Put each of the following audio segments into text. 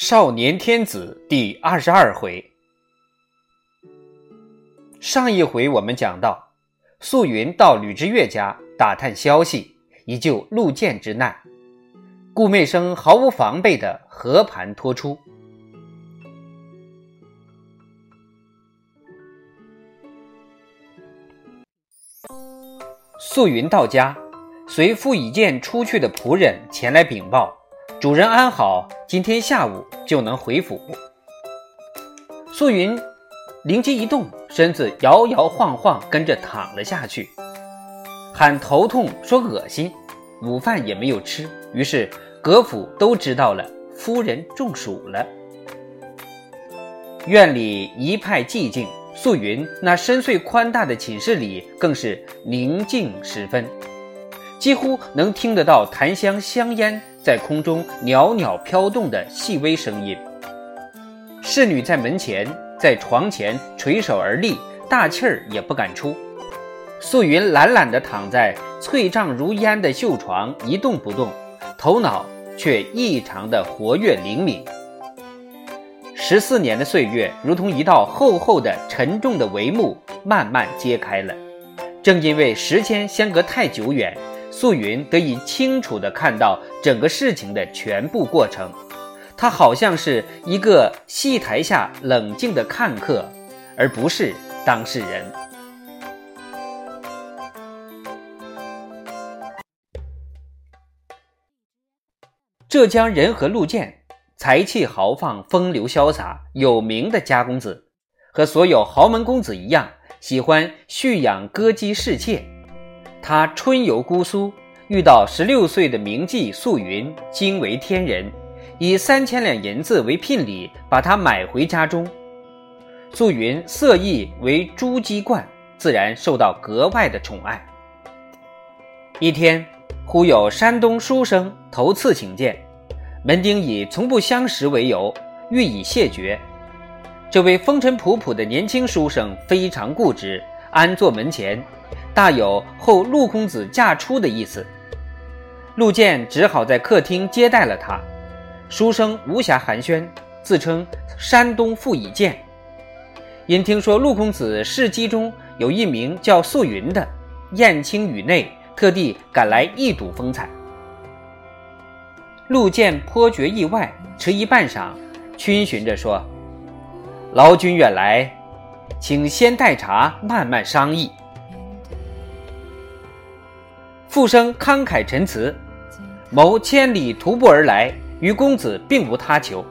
少年天子第二十二回，上一回我们讲到，素云到吕知月家打探消息，以救陆建之难，顾媚生毫无防备的和盘托出。素云到家，随傅以健出去的仆人前来禀报。主人安好，今天下午就能回府。素云灵机一动，身子摇摇晃晃跟着躺了下去，喊头痛，说恶心，午饭也没有吃。于是葛府都知道了，夫人中暑了。院里一派寂静，素云那深邃宽大的寝室里更是宁静十分，几乎能听得到檀香香烟。在空中袅袅飘动的细微声音。侍女在门前，在床前垂手而立，大气儿也不敢出。素云懒懒地躺在翠帐如烟的绣床，一动不动，头脑却异常的活跃灵敏。十四年的岁月，如同一道厚厚的、沉重的帷幕，慢慢揭开了。正因为时间相隔太久远。素云得以清楚地看到整个事情的全部过程，他好像是一个戏台下冷静的看客，而不是当事人。浙江仁和陆建，才气豪放，风流潇洒，有名的家公子，和所有豪门公子一样，喜欢蓄养歌姬侍妾。他春游姑苏，遇到十六岁的名妓素云，惊为天人，以三千两银子为聘礼，把她买回家中。素云色艺为珠玑冠，自然受到格外的宠爱。一天，忽有山东书生头次请见，门丁以从不相识为由，欲以谢绝。这位风尘仆仆的年轻书生非常固执，安坐门前。大有后陆公子嫁出的意思，陆建只好在客厅接待了他。书生无暇寒暄，自称山东傅以健。因听说陆公子侍姬中有一名叫素云的，燕青宇内，特地赶来一睹风采。陆建颇觉意外，迟疑半晌，逡巡着说：“劳君远来，请先待茶，慢慢商议。”傅生慷慨陈词，谋千里徒步而来，与公子并无他求。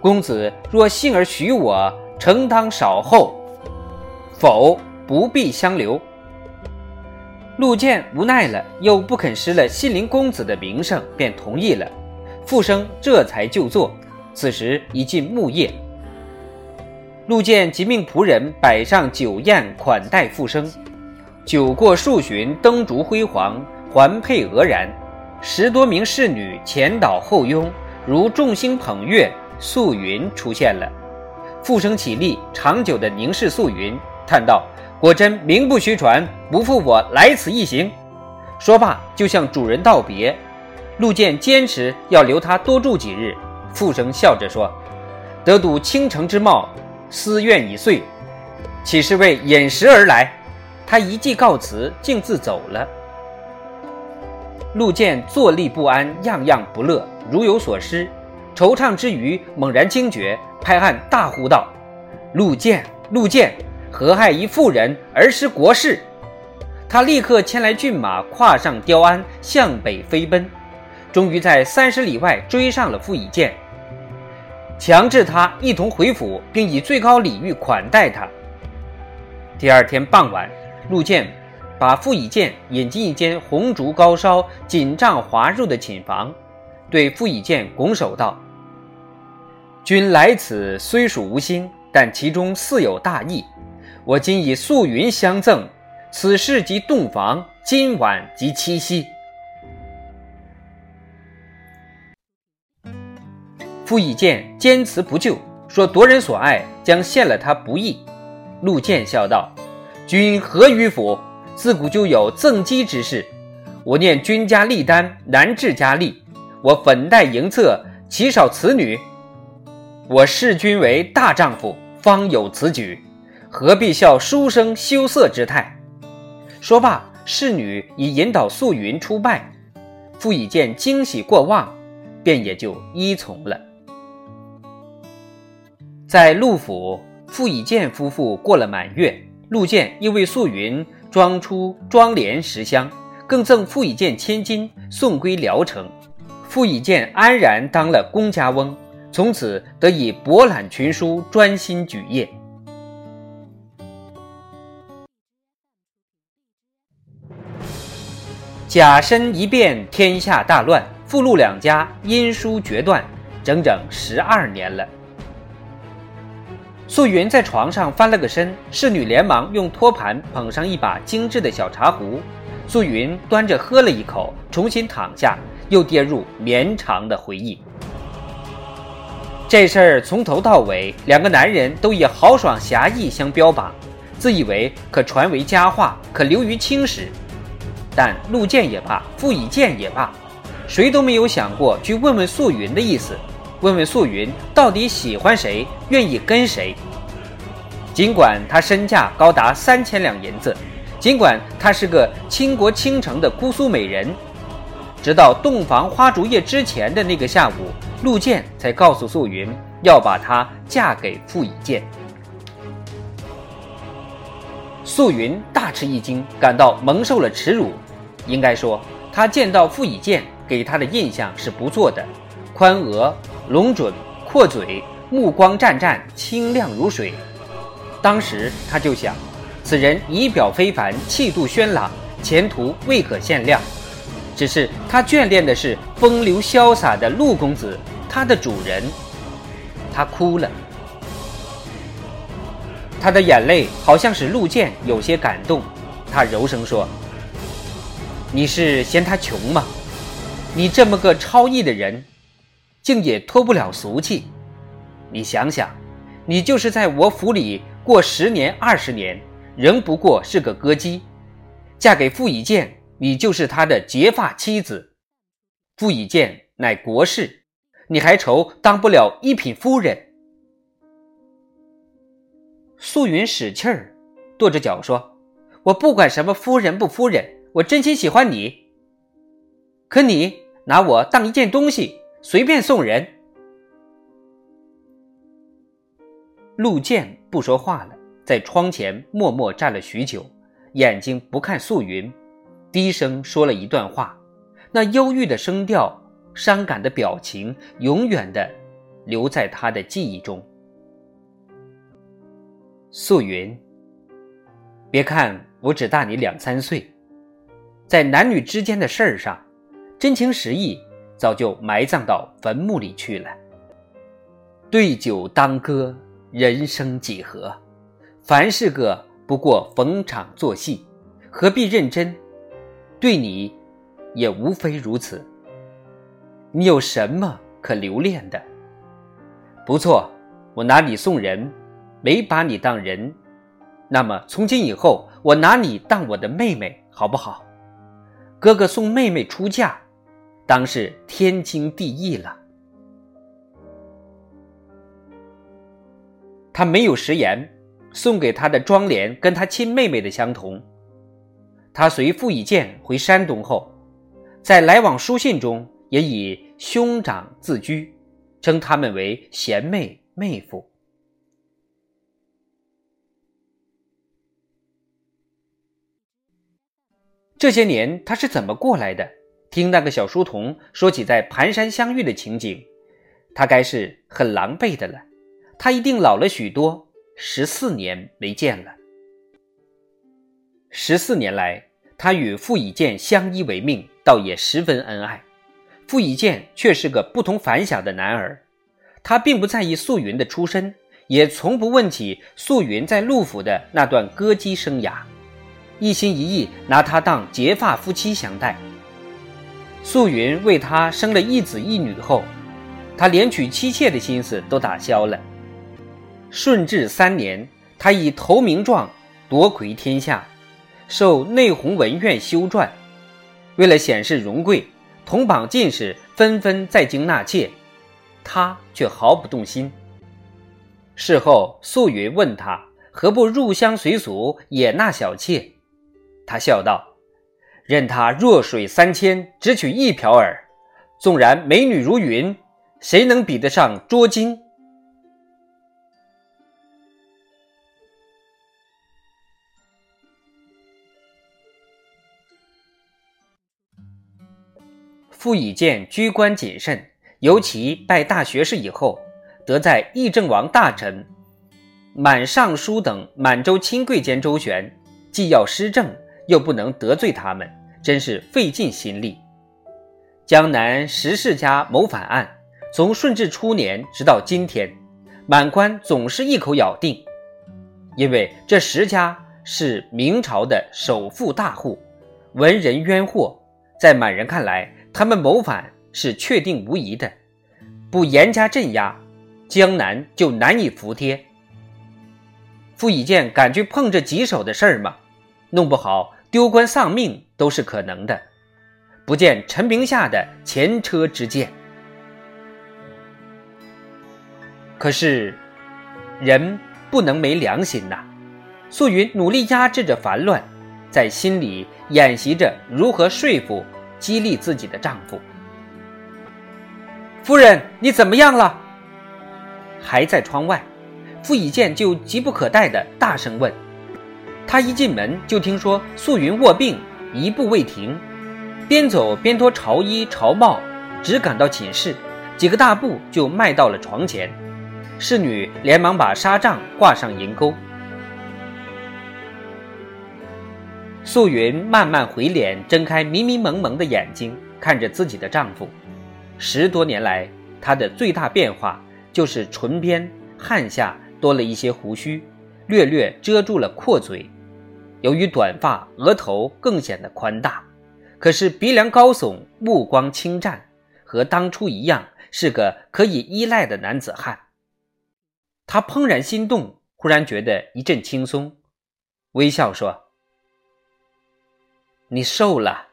公子若幸而许我，诚当少候；否，不必相留。陆建无奈了，又不肯失了信陵公子的名声，便同意了。傅生这才就坐。此时已近暮夜，陆建即命仆人摆上酒宴款待傅生。酒过数巡，灯烛辉煌，环佩愕然，十多名侍女前导后拥，如众星捧月。素云出现了，傅生起立，长久地凝视素云，叹道：“果真名不虚传，不负我来此一行。”说罢，就向主人道别。陆建坚持要留他多住几日，傅生笑着说：“得睹倾城之貌，思愿已遂，岂是为饮食而来？”他一记告辞，径自走了。陆建坐立不安，样样不乐，如有所失，惆怅之余，猛然惊觉，拍案大呼道：“陆建，陆建，何害一妇人而失国事？”他立刻牵来骏马，跨上雕鞍，向北飞奔，终于在三十里外追上了傅以健，强制他一同回府，并以最高礼遇款待他。第二天傍晚。陆建把傅以健引进一间红烛高烧、锦帐华入的寝房，对傅以健拱手道：“君来此虽属无心，但其中似有大义。我今以素云相赠，此事即洞房，今晚即七夕。”傅以健坚持不就，说夺人所爱，将陷了他不义。陆建笑道。君何于府？自古就有赠姬之事。我念君家丽丹难治佳丽，我粉黛盈侧，岂少此女？我视君为大丈夫，方有此举，何必笑书生羞涩之态？”说罢，侍女已引导素云出拜。傅以见惊喜过望，便也就依从了。在陆府，傅以见夫妇过了满月，陆建又为素云装出装奁十箱，更赠傅以渐千金，送归聊城。傅以渐安然当了公家翁，从此得以博览群书，专心举业。甲申一变，天下大乱，傅陆两家因书决断，整整十二年了。素云在床上翻了个身，侍女连忙用托盘捧上一把精致的小茶壶，素云端着喝了一口，重新躺下，又跌入绵长的回忆。这事儿从头到尾，两个男人都以豪爽侠义相标榜，自以为可传为佳话，可留于青史。但陆建也罢，傅以建也罢，谁都没有想过去问问素云的意思，问问素云到底喜欢谁，愿意跟谁。尽管她身价高达三千两银子，尽管她是个倾国倾城的姑苏美人，直到洞房花烛夜之前的那个下午，陆建才告诉素云要把她嫁给傅以渐。素云大吃一惊，感到蒙受了耻辱。应该说，她见到傅以渐给她的印象是不错的，宽额、龙准、阔嘴，目光湛湛，清亮如水。当时他就想，此人仪表非凡，气度轩朗，前途未可限量。只是他眷恋的是风流潇洒的陆公子，他的主人。他哭了。他的眼泪好像使陆建有些感动，他柔声说：“你是嫌他穷吗？你这么个超逸的人，竟也脱不了俗气。你想想，你就是在我府里过十年二十年，仍不过是个歌姬。嫁给傅以健，你就是他的结发妻子。傅以健乃国士，你还愁当不了一品夫人？”素云使气儿，跺着脚说：“我不管什么夫人不夫人，我真心喜欢你。可你拿我当一件东西，随便送人。”陆建不说话了，在窗前默默站了许久，眼睛不看素云，低声说了一段话，那忧郁的声调、伤感的表情，永远的留在他的记忆中。素云，别看我只大你两三岁，在男女之间的事儿上，真情实意早就埋葬到坟墓里去了。对酒当歌，人生几何？凡事个不过逢场作戏，何必认真？对你，也无非如此。你有什么可留恋的？不错，我拿你送人。没把你当人，那么从今以后，我拿你当我的妹妹，好不好？哥哥送妹妹出嫁，当是天经地义了。他没有食言，送给他的妆奁跟他亲妹妹的相同。他随傅以渐回山东后，在来往书信中也以兄长自居，称他们为贤妹妹夫。这些年他是怎么过来的？听那个小书童说起在盘山相遇的情景，他该是很狼狈的了。他一定老了许多，十四年没见了。十四年来，他与傅以健相依为命，倒也十分恩爱。傅以健却是个不同凡响的男儿，他并不在意素云的出身，也从不问起素云在陆府的那段歌姬生涯。一心一意拿他当结发夫妻相待。素云为他生了一子一女后，他连娶妻妾的心思都打消了。顺治三年，他以投名状夺魁天下，受内弘文院修撰。为了显示荣贵，同榜进士纷纷在京纳妾，他却毫不动心。事后，素云问他何不入乡随俗，也纳小妾。他笑道：“任他弱水三千，只取一瓢耳。纵然美女如云，谁能比得上捉金？”傅以渐居官谨慎，尤其拜大学士以后，得在议政王大臣、满尚书等满洲亲贵间周旋，既要施政，又不能得罪他们，真是费尽心力。江南十世家谋反案，从顺治初年直到今天，满官总是一口咬定，因为这十家是明朝的首富大户，文人冤货，在满人看来。他们谋反是确定无疑的，不严加镇压，江南就难以服帖。傅以渐敢去碰这棘手的事儿吗？弄不好丢官丧命都是可能的。不见陈平下的前车之鉴。可是，人不能没良心呐。素云努力压制着烦乱，在心里演习着如何说服。激励自己的丈夫，夫人，你怎么样了？还在窗外，傅以健就急不可待的大声问。他一进门就听说素云卧病，一步未停，边走边脱朝衣朝帽，只赶到寝室，几个大步就迈到了床前。侍女连忙把纱帐挂上银钩。素云慢慢回脸，睁开迷迷蒙蒙的眼睛，看着自己的丈夫。十多年来，她的最大变化就是唇边、汗下多了一些胡须，略略遮住了阔嘴。由于短发，额头更显得宽大。可是鼻梁高耸，目光清湛，和当初一样，是个可以依赖的男子汉。他怦然心动，忽然觉得一阵轻松，微笑说。你瘦了，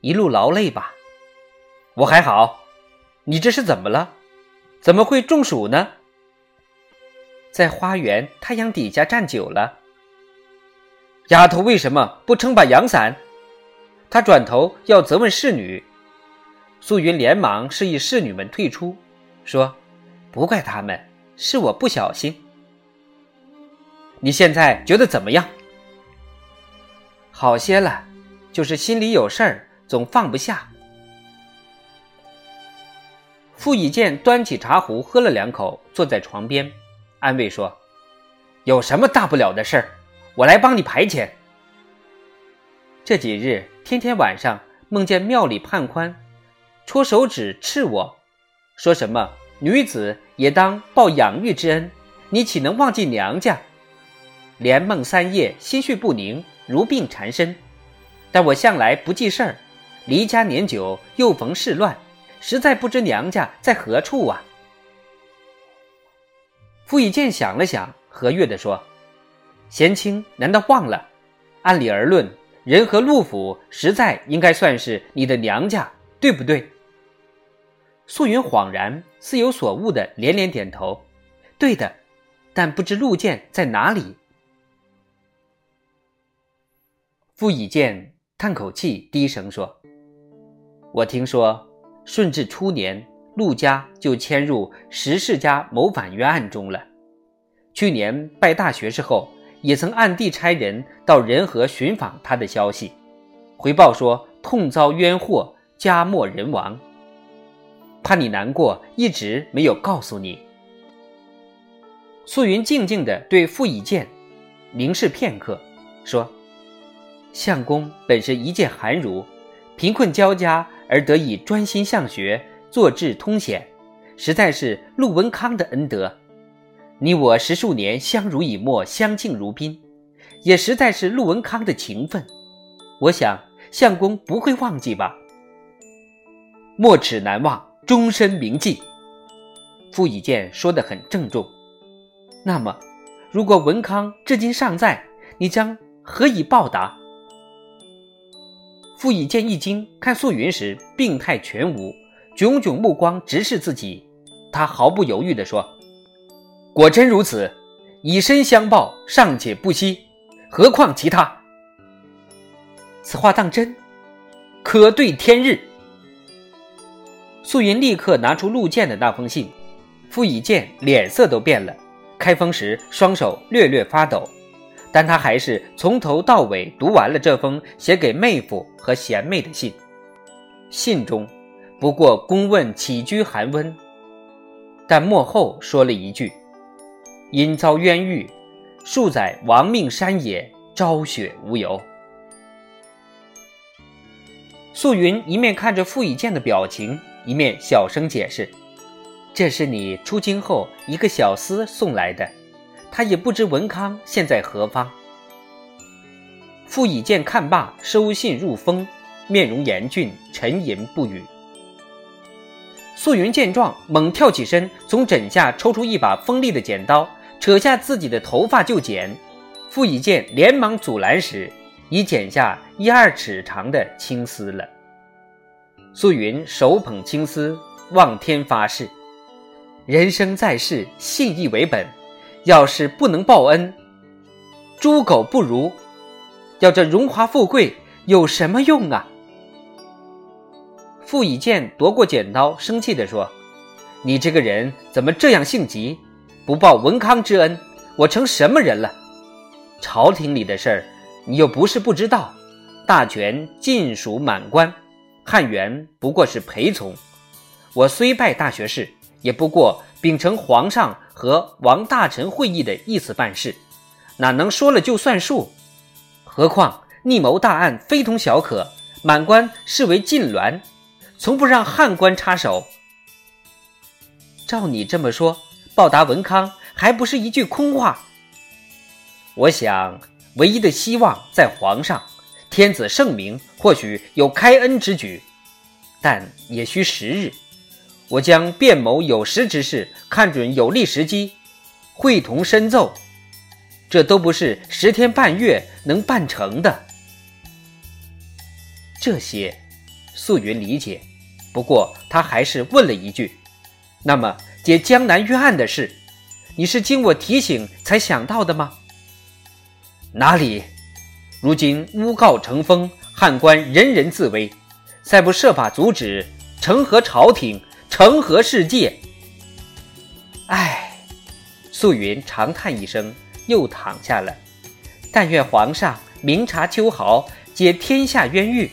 一路劳累吧？我还好，你这是怎么了？怎么会中暑呢？在花园太阳底下站久了。丫头为什么不撑把阳伞？他转头要责问侍女，素云连忙示意侍女们退出，说：“不怪他们，是我不小心。你现在觉得怎么样？好些了。”就是心里有事儿，总放不下。傅以健端起茶壶喝了两口，坐在床边，安慰说：“有什么大不了的事儿，我来帮你排遣。”这几日天天晚上梦见庙里判官戳手指斥我，说什么女子也当报养育之恩，你岂能忘记娘家？连梦三夜，心绪不宁，如病缠身。但我向来不记事儿，离家年久，又逢事乱，实在不知娘家在何处啊。傅以渐想了想，和悦地说：“贤卿难道忘了？按理而论，人和陆府实在应该算是你的娘家，对不对？”素云恍然，似有所悟的连连点头：“对的，但不知陆剑在哪里。”傅以渐。叹口气，低声说：“我听说，顺治初年，陆家就迁入石世家谋反冤案中了。去年拜大学士后，也曾暗地差人到仁和寻访他的消息，回报说痛遭冤祸，家没人亡。怕你难过，一直没有告诉你。”素云静静地对傅以渐凝视片刻，说。相公本是一介寒儒，贫困交加而得以专心向学，做治通显，实在是陆文康的恩德。你我十数年相濡以沫，相敬如宾，也实在是陆文康的情分。我想相公不会忘记吧？没齿难忘，终身铭记。傅以健说得很郑重。那么，如果文康至今尚在，你将何以报答？傅以健一惊，看素云时病态全无，炯炯目光直视自己。他毫不犹豫地说：“果真如此，以身相报尚且不惜，何况其他？此话当真？可对天日。素云立刻拿出陆建的那封信，傅以健脸色都变了，开封时双手略略发抖，但他还是从头到尾读完了这封写给妹夫和贤妹的信。信中不过公问起居寒温，但末后说了一句：“因遭冤狱，数载亡命山野，朝雪无由。”素云一面看着傅以健的表情。一面小声解释：“这是你出京后一个小厮送来的，他也不知文康现在何方。”傅以健看罢，收信入封，面容严峻，沉吟不语。素云见状，猛跳起身，从枕下抽出一把锋利的剪刀，扯下自己的头发就剪。傅以健连忙阻拦时，已剪下一二尺长的青丝了。素云手捧青丝，望天发誓：人生在世，信义为本。要是不能报恩，猪狗不如。要这荣华富贵有什么用啊？傅以健夺过剪刀，生气地说：“你这个人怎么这样性急？不报文康之恩，我成什么人了？朝廷里的事儿，你又不是不知道，大权尽属满官。”汉元不过是陪从，我虽拜大学士，也不过秉承皇上和王大臣会议的意思办事，哪能说了就算数？何况逆谋大案非同小可，满官视为禁挛，从不让汉官插手。照你这么说，报答文康还不是一句空话？我想，唯一的希望在皇上。天子圣明，或许有开恩之举，但也需时日。我将变谋有时之事，看准有利时机，会同深奏。这都不是十天半月能办成的。这些，素云理解。不过他还是问了一句：“那么解江南冤案的事，你是经我提醒才想到的吗？”哪里？如今诬告成风，汉官人人自危，再不设法阻止，成何朝廷，成何世界？唉，素云长叹一声，又躺下了。但愿皇上明察秋毫，解天下冤狱，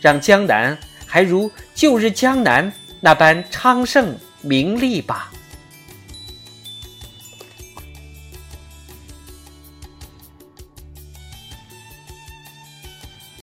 让江南还如旧日江南那般昌盛名利吧。